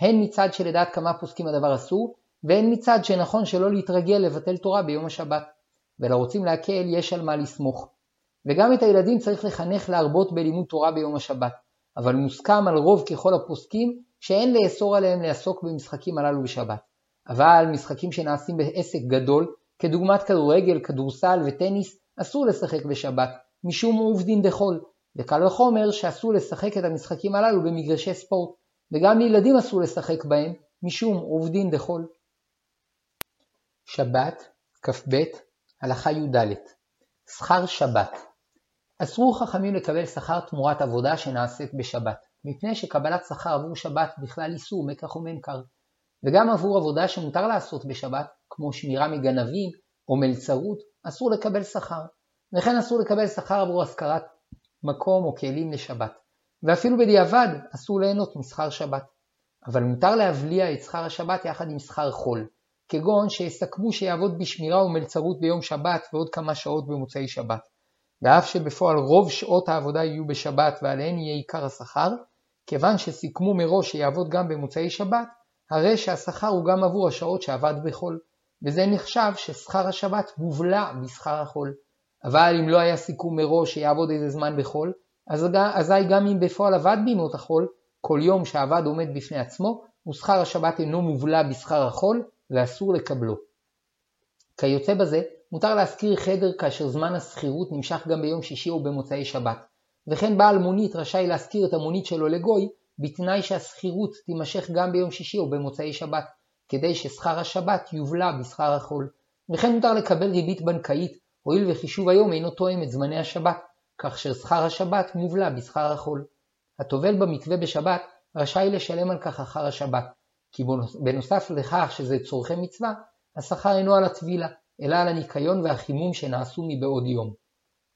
הן מצד שלדעת כמה פוסקים הדבר אסור, והן מצד שנכון שלא להתרגל לבטל תורה ביום השבת. ולרוצים להקל יש על מה לסמוך. וגם את הילדים צריך לחנך להרבות בלימוד תורה ביום השבת. אבל מוסכם על רוב ככל הפוסקים שאין לאסור עליהם לעסוק במשחקים הללו בשבת. אבל משחקים שנעשים בעסק גדול, כדוגמת כדורגל, כדורסל וטניס, אסור לשחק בשבת, משום עובדין דחול, וקל וחומר שאסור לשחק את המשחקים הללו במגרשי ספורט, וגם לילדים אסור לשחק בהם, משום עובדין דחול. שבת, כ"ב, הלכה י"ד שכר שבת אסרו חכמים לקבל שכר תמורת עבודה שנעשית בשבת, מפני שקבלת שכר עבור שבת בכלל איסור מקח וממכר, וגם עבור עבודה שמותר לעשות בשבת, כמו שמירה מגנבים או מלצרות, אסור לקבל שכר, וכן אסור לקבל שכר עבור השכרת מקום או כלים לשבת, ואפילו בדיעבד אסור ליהנות משכר שבת. אבל מותר להבליע את שכר השבת יחד עם שכר חול, כגון שיסכמו שיעבוד בשמירה ומלצרות ביום שבת ועוד כמה שעות במוצאי שבת. ואף שבפועל רוב שעות העבודה יהיו בשבת ועליהן יהיה עיקר השכר, כיוון שסיכמו מראש שיעבוד גם במוצאי שבת, הרי שהשכר הוא גם עבור השעות שעבד בחול, וזה נחשב ששכר השבת מובלע בשכר החול. אבל אם לא היה סיכום מראש שיעבוד איזה זמן בחול, אז אזי גם אם בפועל עבד בימות החול, כל יום שעבד עומד בפני עצמו, ושכר השבת אינו מובלע בשכר החול, ואסור לקבלו. כיוצא בזה, מותר להשכיר חדר כאשר זמן השכירות נמשך גם ביום שישי או במוצאי שבת, וכן בעל מונית רשאי להשכיר את המונית שלו לגוי, בתנאי שהשכירות תימשך גם ביום שישי או במוצאי שבת, כדי ששכר השבת יובלע בשכר החול. וכן מותר לקבל ריבית בנקאית, הואיל וחישוב היום אינו תואם את זמני השבת, כך ששכר השבת מובלע בשכר החול. הטובל במקווה בשבת רשאי לשלם על כך אחר השבת, כי בנוסף לכך שזה צורכי מצווה, השכר אינו על הטבילה, אלא על הניקיון והחימום שנעשו מבעוד יום.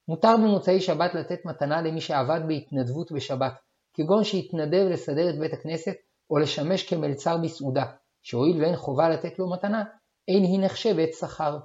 מותר במוצאי שבת לתת מתנה למי שעבד בהתנדבות בשבת, כגון שהתנדב לסדר את בית הכנסת או לשמש כמלצר בסעודה, שהואיל ואין חובה לתת לו מתנה, אין היא נחשבת שכר.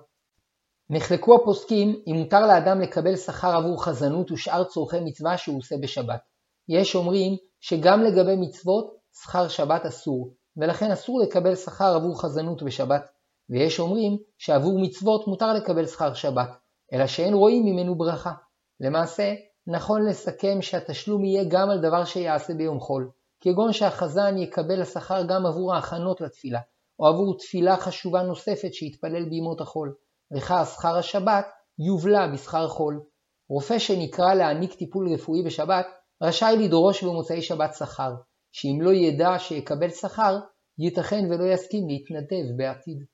נחלקו הפוסקים אם מותר לאדם לקבל שכר עבור חזנות ושאר צורכי מצווה שהוא עושה בשבת. יש אומרים שגם לגבי מצוות שכר שבת אסור, ולכן אסור לקבל שכר עבור חזנות בשבת, ויש אומרים שעבור מצוות מותר לקבל שכר שבת, אלא שאין רואים ממנו ברכה. למעשה, נכון לסכם שהתשלום יהיה גם על דבר שיעשה ביום חול, כגון שהחזן יקבל השכר גם עבור ההכנות לתפילה, או עבור תפילה חשובה נוספת שיתפלל בימות החול, וכך שכר השבת יובלע בשכר חול. רופא שנקרא להעניק טיפול רפואי בשבת, רשאי לדרוש במוצאי שבת שכר, שאם לא ידע שיקבל שכר, ייתכן ולא יסכים להתנדב בעתיד.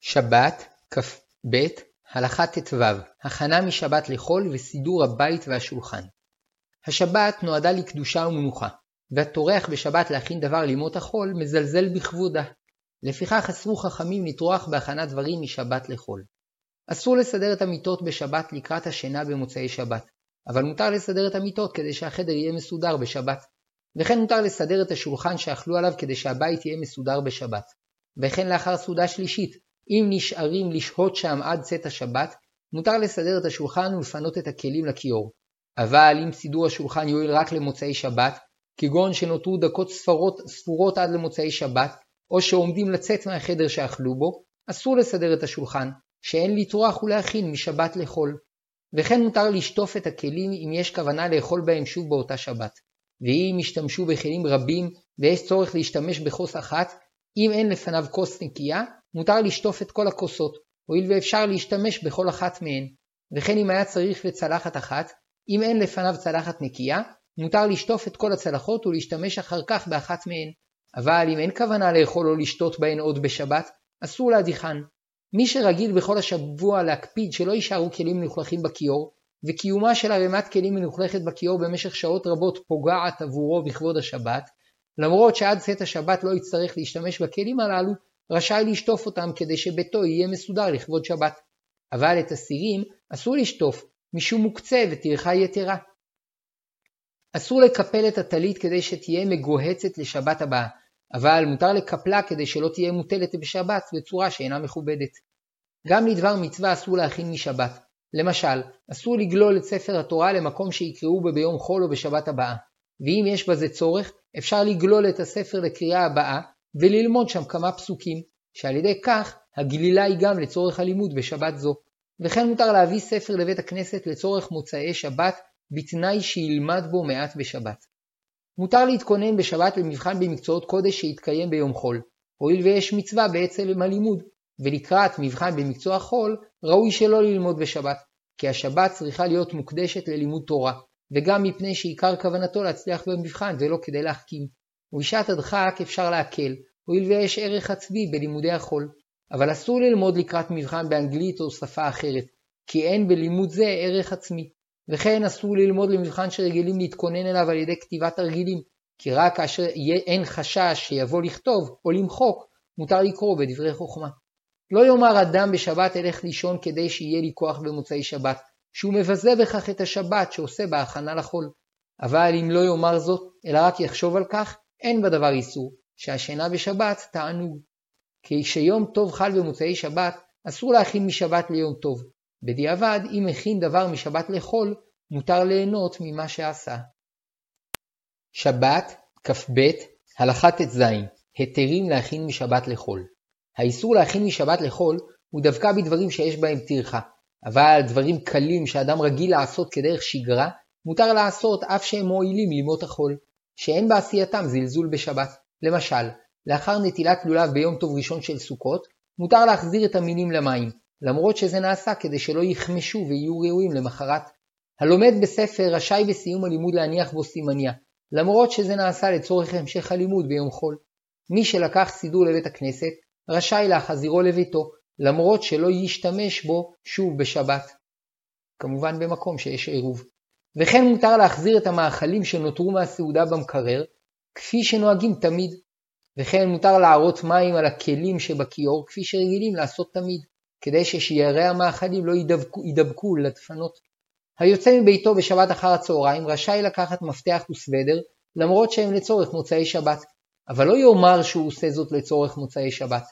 שבת, כ"ב, הלכה ט"ו, הכנה משבת לחול וסידור הבית והשולחן. השבת נועדה לקדושה ומנוחה, והטורח בשבת להכין דבר לימות החול מזלזל בכבודה. לפיכך אסרו חכמים לטרוח בהכנת דברים משבת לחול. אסור לסדר את המיטות בשבת לקראת השינה במוצאי שבת, אבל מותר לסדר את המיטות כדי שהחדר יהיה מסודר בשבת. וכן מותר לסדר את השולחן שאכלו עליו כדי שהבית יהיה מסודר בשבת. וכן לאחר סעודה שלישית, אם נשארים לשהות שם עד צאת השבת, מותר לסדר את השולחן ולפנות את הכלים לכיור. אבל אם סידור השולחן יועיל רק למוצאי שבת, כגון שנותרו דקות ספרות, ספורות עד למוצאי שבת, או שעומדים לצאת מהחדר שאכלו בו, אסור לסדר את השולחן, שאין לטרוח ולהכין משבת לחול. וכן מותר לשטוף את הכלים אם יש כוונה לאכול בהם שוב באותה שבת. ואם ישתמשו בכלים רבים ויש צורך להשתמש בכוס אחת, אם אין לפניו כוס נקייה, מותר לשטוף את כל הכוסות, הואיל ואפשר להשתמש בכל אחת מהן. וכן אם היה צריך לצלחת אחת, אם אין לפניו צלחת נקייה, מותר לשטוף את כל הצלחות ולהשתמש אחר כך באחת מהן. אבל אם אין כוונה לאכול או לשתות בהן עוד בשבת, אסור להדיחן. מי שרגיל בכל השבוע להקפיד שלא יישארו כלים מלוכלכים בכיור, וקיומה של ערימת כלים מלוכלכת בכיור במשך שעות רבות פוגעת עבורו בכבוד השבת, למרות שעד צאת השבת לא יצטרך להשתמש בכלים הללו, רשאי לשטוף אותם כדי שביתו יהיה מסודר לכבוד שבת. אבל את הסירים אסור לשטוף, משום מוקצה וטרחה יתרה. אסור לקפל את הטלית כדי שתהיה מגוהצת לשבת הבאה, אבל מותר לקפלה כדי שלא תהיה מוטלת בשבת בצורה שאינה מכובדת. גם לדבר מצווה אסור להכין משבת. למשל, אסור לגלול את ספר התורה למקום שיקראו בו ביום חול או בשבת הבאה, ואם יש בזה צורך, אפשר לגלול את הספר לקריאה הבאה וללמוד שם כמה פסוקים, שעל ידי כך הגלילה היא גם לצורך הלימוד בשבת זו. וכן מותר להביא ספר לבית הכנסת לצורך מוצאי שבת, בתנאי שילמד בו מעט בשבת. מותר להתכונן בשבת למבחן במקצועות קודש שיתקיים ביום חול, הואיל ויש מצווה בעצם הלימוד, ולקראת מבחן במקצוע חול, ראוי שלא ללמוד בשבת, כי השבת צריכה להיות מוקדשת ללימוד תורה, וגם מפני שעיקר כוונתו להצליח במבחן ולא כדי להחכים. ובשעת הדחק אפשר להקל, הואיל ויש ערך עצמי בלימודי החול, אבל אסור ללמוד לקראת מבחן באנגלית או שפה אחרת, כי אין בלימוד זה ערך עצמי. וכן אסור ללמוד למבחן שרגילים להתכונן אליו על ידי כתיבת תרגילים, כי רק כאשר אין חשש שיבוא לכתוב או למחוק, מותר לקרוא בדברי חוכמה. לא יאמר אדם בשבת אלך לישון כדי שיהיה לי כוח במוצאי שבת, שהוא מבזה בכך את השבת שעושה בהכנה לחול. אבל אם לא יאמר זאת, אלא רק יחשוב על כך, אין בדבר איסור, שהשינה בשבת תענוג. כי כשיום טוב חל במוצאי שבת, אסור להכין משבת ליום טוב. בדיעבד, אם הכין דבר משבת לחול, מותר ליהנות ממה שעשה. שבת, כ"ב, הלכה ט"ז, היתרים להכין משבת לחול. האיסור להכין משבת לחול הוא דווקא בדברים שיש בהם טרחה, אבל דברים קלים שאדם רגיל לעשות כדרך שגרה, מותר לעשות אף שהם מועילים לימות החול, שאין בעשייתם זלזול בשבת. למשל, לאחר נטילת לולב ביום טוב ראשון של סוכות, מותר להחזיר את המינים למים, למרות שזה נעשה כדי שלא יחמשו ויהיו ראויים למחרת. הלומד בספר רשאי בסיום הלימוד להניח בו סימניה, למרות שזה נעשה לצורך המשך הלימוד ביום חול. מי שלקח סידור לבית הכנסת, רשאי להחזירו לביתו, למרות שלא ישתמש בו שוב בשבת. כמובן במקום שיש עירוב. וכן מותר להחזיר את המאכלים שנותרו מהסעודה במקרר, כפי שנוהגים תמיד. וכן מותר להערות מים על הכלים שבכיור, כפי שרגילים לעשות תמיד, כדי ששיירי המאכלים לא ידבקו, ידבקו לדפנות. היוצא מביתו בשבת אחר הצהריים רשאי לקחת מפתח וסוודר, למרות שהם לצורך מוצאי שבת, אבל לא יאמר שהוא עושה זאת לצורך מוצאי שבת.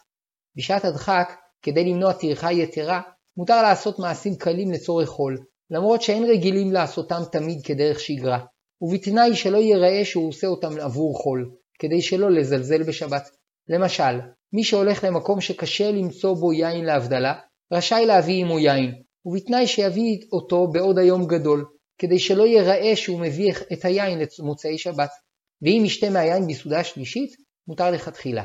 בשעת הדחק, כדי למנוע טרחה יתרה, מותר לעשות מעשים קלים לצורך חול, למרות שאין רגילים לעשותם תמיד כדרך שגרה, ובתנאי שלא ייראה שהוא עושה אותם עבור חול, כדי שלא לזלזל בשבת. למשל, מי שהולך למקום שקשה למצוא בו יין להבדלה, רשאי להביא עמו יין, ובתנאי שיביא אותו בעוד היום גדול, כדי שלא ייראה שהוא מביא את היין למוצאי שבת. ואם ישתה מהיין בסעודה שלישית, מותר לכתחילה.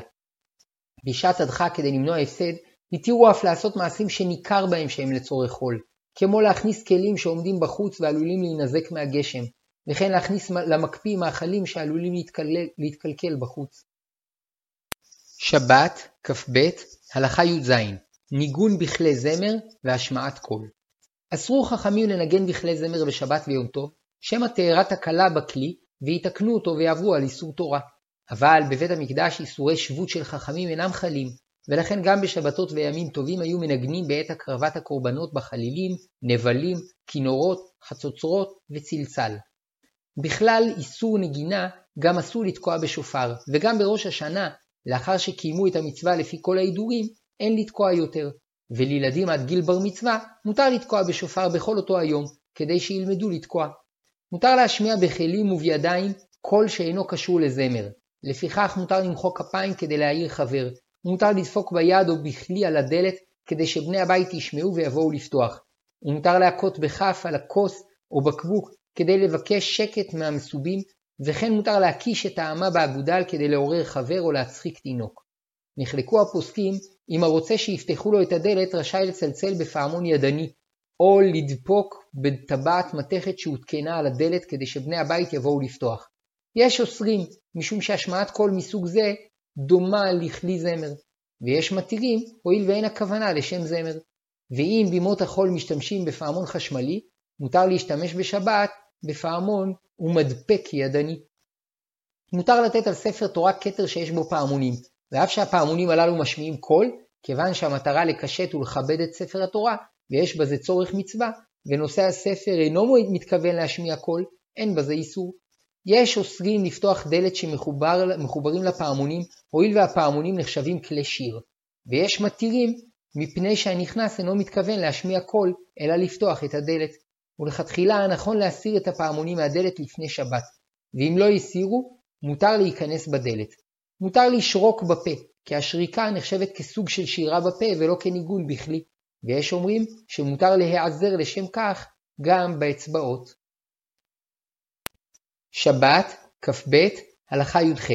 בשעת הדחה כדי למנוע הפסד, התירו אף לעשות מעשים שניכר בהם שהם לצורך חול, כמו להכניס כלים שעומדים בחוץ ועלולים להינזק מהגשם, וכן להכניס למקפיא מאכלים שעלולים להתקלל, להתקלקל בחוץ. שבת, כ"ב, הלכה י"ז ניגון בכלי זמר והשמעת קול. אסרו חכמים לנגן בכלי זמר בשבת ויום טוב, שמא תארה תקלה בכלי, ויתקנו אותו ויעברו על איסור תורה. אבל בבית המקדש איסורי שבות של חכמים אינם חלים, ולכן גם בשבתות וימים טובים היו מנגנים בעת הקרבת הקורבנות בחלילים, נבלים, כינורות, חצוצרות וצלצל. בכלל איסור נגינה גם אסור לתקוע בשופר, וגם בראש השנה, לאחר שקיימו את המצווה לפי כל ההידורים, אין לתקוע יותר. ולילדים עד גיל בר מצווה מותר לתקוע בשופר בכל אותו היום, כדי שילמדו לתקוע. מותר להשמיע בכלים ובידיים קול שאינו קשור לזמר. לפיכך מותר למחוא כפיים כדי להעיר חבר. מותר לדפוק ביד או בכלי על הדלת כדי שבני הבית ישמעו ויבואו לפתוח. ומותר להכות בכף על הכוס או בקבוק כדי לבקש שקט מהמסובים, וכן מותר להקיש את האמה באגודל כדי לעורר חבר או להצחיק תינוק. נחלקו הפוסקים אם הרוצה שיפתחו לו את הדלת רשאי לצלצל בפעמון ידני, או לדפוק בטבעת מתכת שהותקנה על הדלת כדי שבני הבית יבואו לפתוח. יש אוסרים, משום שהשמעת קול מסוג זה דומה לכלי זמר, ויש מתירים, הואיל ואין הכוונה לשם זמר. ואם בימות החול משתמשים בפעמון חשמלי, מותר להשתמש בשבת בפעמון ומדפק ידני. מותר לתת על ספר תורה כתר שיש בו פעמונים, ואף שהפעמונים הללו משמיעים קול, כיוון שהמטרה לקשט ולכבד את ספר התורה, ויש בזה צורך מצווה, ונושא הספר אינו מתכוון להשמיע קול, אין בזה איסור. יש אוסרים לפתוח דלת שמחוברים לפעמונים, הואיל והפעמונים נחשבים כלי שיר, ויש מתירים מפני שהנכנס אינו מתכוון להשמיע קול, אלא לפתוח את הדלת. ולכתחילה נכון להסיר את הפעמונים מהדלת לפני שבת, ואם לא הסירו, מותר להיכנס בדלת. מותר לשרוק בפה, כי השריקה נחשבת כסוג של שירה בפה ולא כניגון בכלי, ויש אומרים שמותר להיעזר לשם כך גם באצבעות. שבת, כ"ב הלכה י"ח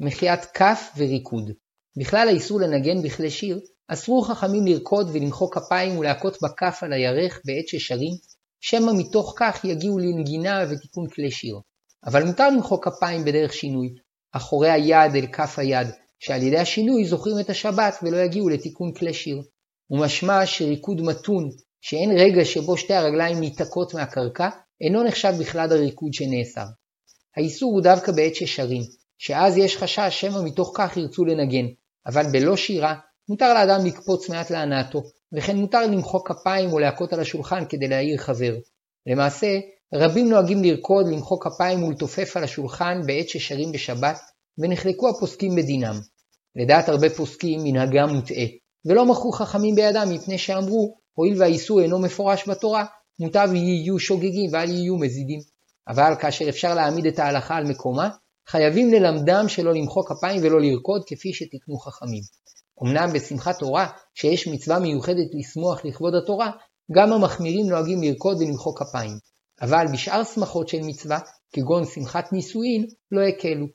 מחיית כף וריקוד בכלל האיסור לנגן בכלי שיר, אסרו חכמים לרקוד ולמחוא כפיים ולהכות בכף על הירך בעת ששרים, שמא מתוך כך יגיעו לנגינה ותיקון כלי שיר. אבל מותר למחוא כפיים בדרך שינוי, אחורי היד אל כף היד, שעל ידי השינוי זוכרים את השבת ולא יגיעו לתיקון כלי שיר. ומשמע שריקוד מתון, שאין רגע שבו שתי הרגליים ניתקות מהקרקע, אינו נחשב בכלל הריקוד שנאסר. האיסור הוא דווקא בעת ששרים, שאז יש חשש שמא מתוך כך ירצו לנגן, אבל בלא שירה מותר לאדם לקפוץ מעט להנאתו, וכן מותר למחוא כפיים או להכות על השולחן כדי להעיר חבר. למעשה, רבים נוהגים לרקוד, למחוא כפיים ולתופף על השולחן בעת ששרים בשבת, ונחלקו הפוסקים בדינם. לדעת הרבה פוסקים מנהגם מוטעה, ולא מכרו חכמים בידם מפני שאמרו, הואיל והאיסור אינו מפורש בתורה, מוטב יהיו שוגגים ואל יהיו מזידים. אבל כאשר אפשר להעמיד את ההלכה על מקומה, חייבים ללמדם שלא למחוא כפיים ולא לרקוד כפי שתיקנו חכמים. אמנם בשמחת תורה, שיש מצווה מיוחדת לשמוח לכבוד התורה, גם המחמירים נוהגים לרקוד ולמחוא כפיים. אבל בשאר שמחות של מצווה, כגון שמחת נישואין, לא הקלו.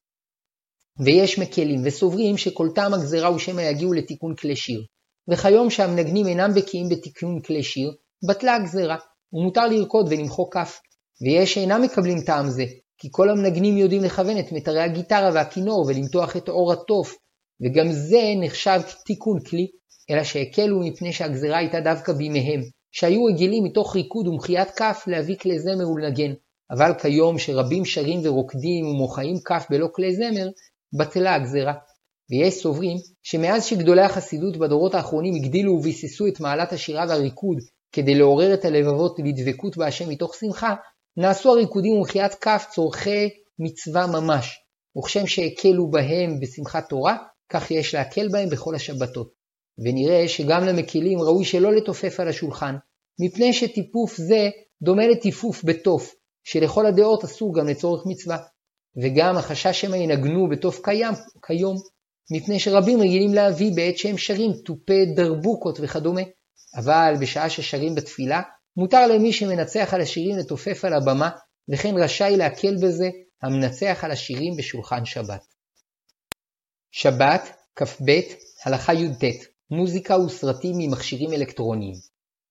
ויש מקלים וסוברים שכל טעם הגזרה הוא שמא יגיעו לתיקון כלי שיר. וכיום שהמנגנים אינם בקיאים בתיקון כלי שיר, בטלה הגזרה, ומותר לרקוד ולמחוא כף. ויש שאינם מקבלים טעם זה, כי כל המנגנים יודעים לכוון את מיתרי הגיטרה והכינור ולמתוח את עור התוף, וגם זה נחשב תיקון כלי, אלא שהקלו מפני שהגזרה הייתה דווקא בימיהם, שהיו רגילים מתוך ריקוד ומחיית כף להביא כלי זמר ולנגן, אבל כיום שרבים שרים ורוקדים ומוחאים כף בלא כלי זמר, בטלה הגזרה. ויש סוברים שמאז שגדולי החסידות בדורות האחרונים הגדילו וביססו את מעלת השירה והריקוד כדי לעורר את הלבבות לדבקות בהשם מתוך שמחה, נעשו הריקודים ומחיית כף צורכי מצווה ממש, וכשם שהקלו בהם בשמחת תורה, כך יש להקל בהם בכל השבתות. ונראה שגם למקילים ראוי שלא לתופף על השולחן, מפני שטיפוף זה דומה לטיפוף בתוף, שלכל הדעות אסור גם לצורך מצווה. וגם החשש שמא ינגנו בתוף קיים, כיום, מפני שרבים רגילים להביא בעת שהם שרים תופי דרבוקות וכדומה. אבל בשעה ששרים בתפילה, מותר למי שמנצח על השירים לתופף על הבמה, וכן רשאי להקל בזה המנצח על השירים בשולחן שבת. שבת, כ"ב, הלכה י"ט, מוזיקה וסרטים ממכשירים אלקטרוניים.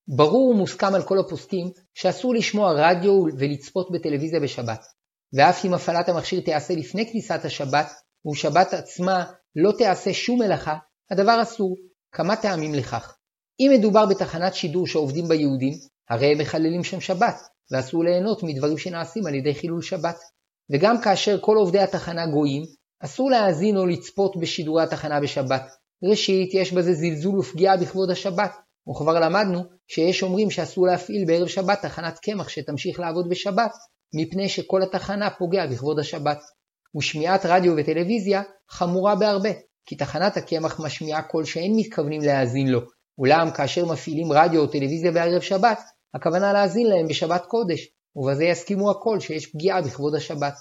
ברור ומוסכם על כל הפוסקים שאסור לשמוע רדיו ולצפות בטלוויזיה בשבת, ואף אם הפעלת המכשיר תיעשה לפני כניסת השבת, ובשבת עצמה לא תיעשה שום מלאכה, הדבר אסור, כמה טעמים לכך. אם מדובר בתחנת שידור שעובדים בה יהודים, הרי הם מחללים שם שבת, ואסור ליהנות מדברים שנעשים על ידי חילול שבת. וגם כאשר כל עובדי התחנה גויים, אסור להאזין או לצפות בשידורי התחנה בשבת. ראשית, יש בזה זלזול ופגיעה בכבוד השבת, וכבר למדנו שיש אומרים שאסור להפעיל בערב שבת תחנת קמח שתמשיך לעבוד בשבת, מפני שכל התחנה פוגע בכבוד השבת. ושמיעת רדיו וטלוויזיה חמורה בהרבה, כי תחנת הקמח משמיעה קול שאין מתכוונים להאזין לו, אולם כאשר מפעילים רדיו או טלוויזיה בערב שבת, הכוונה להאזין להם בשבת קודש, ובזה יסכימו הכל שיש פגיעה בכבוד השבת.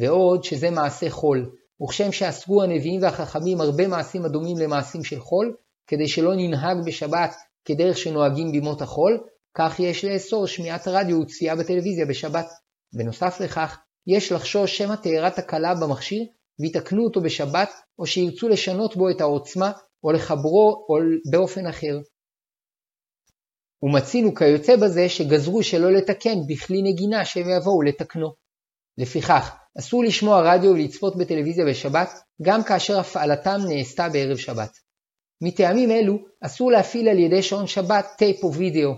ועוד שזה מעשה חול, וכשם שאסרו הנביאים והחכמים הרבה מעשים הדומים למעשים של חול, כדי שלא ננהג בשבת כדרך שנוהגים בימות החול, כך יש לאסור שמיעת רדיו וצפייה בטלוויזיה בשבת. בנוסף לכך, יש לחשוש שמא תארה תקלה במכשיר ויתקנו אותו בשבת, או שירצו לשנות בו את העוצמה, או לחברו או באופן אחר. ומצינו כיוצא בזה שגזרו שלא לתקן בכלי נגינה שהם יבואו לתקנו. לפיכך, אסור לשמוע רדיו ולצפות בטלוויזיה בשבת, גם כאשר הפעלתם נעשתה בערב שבת. מטעמים אלו, אסור להפעיל על ידי שעון שבת טייפ או וידאו,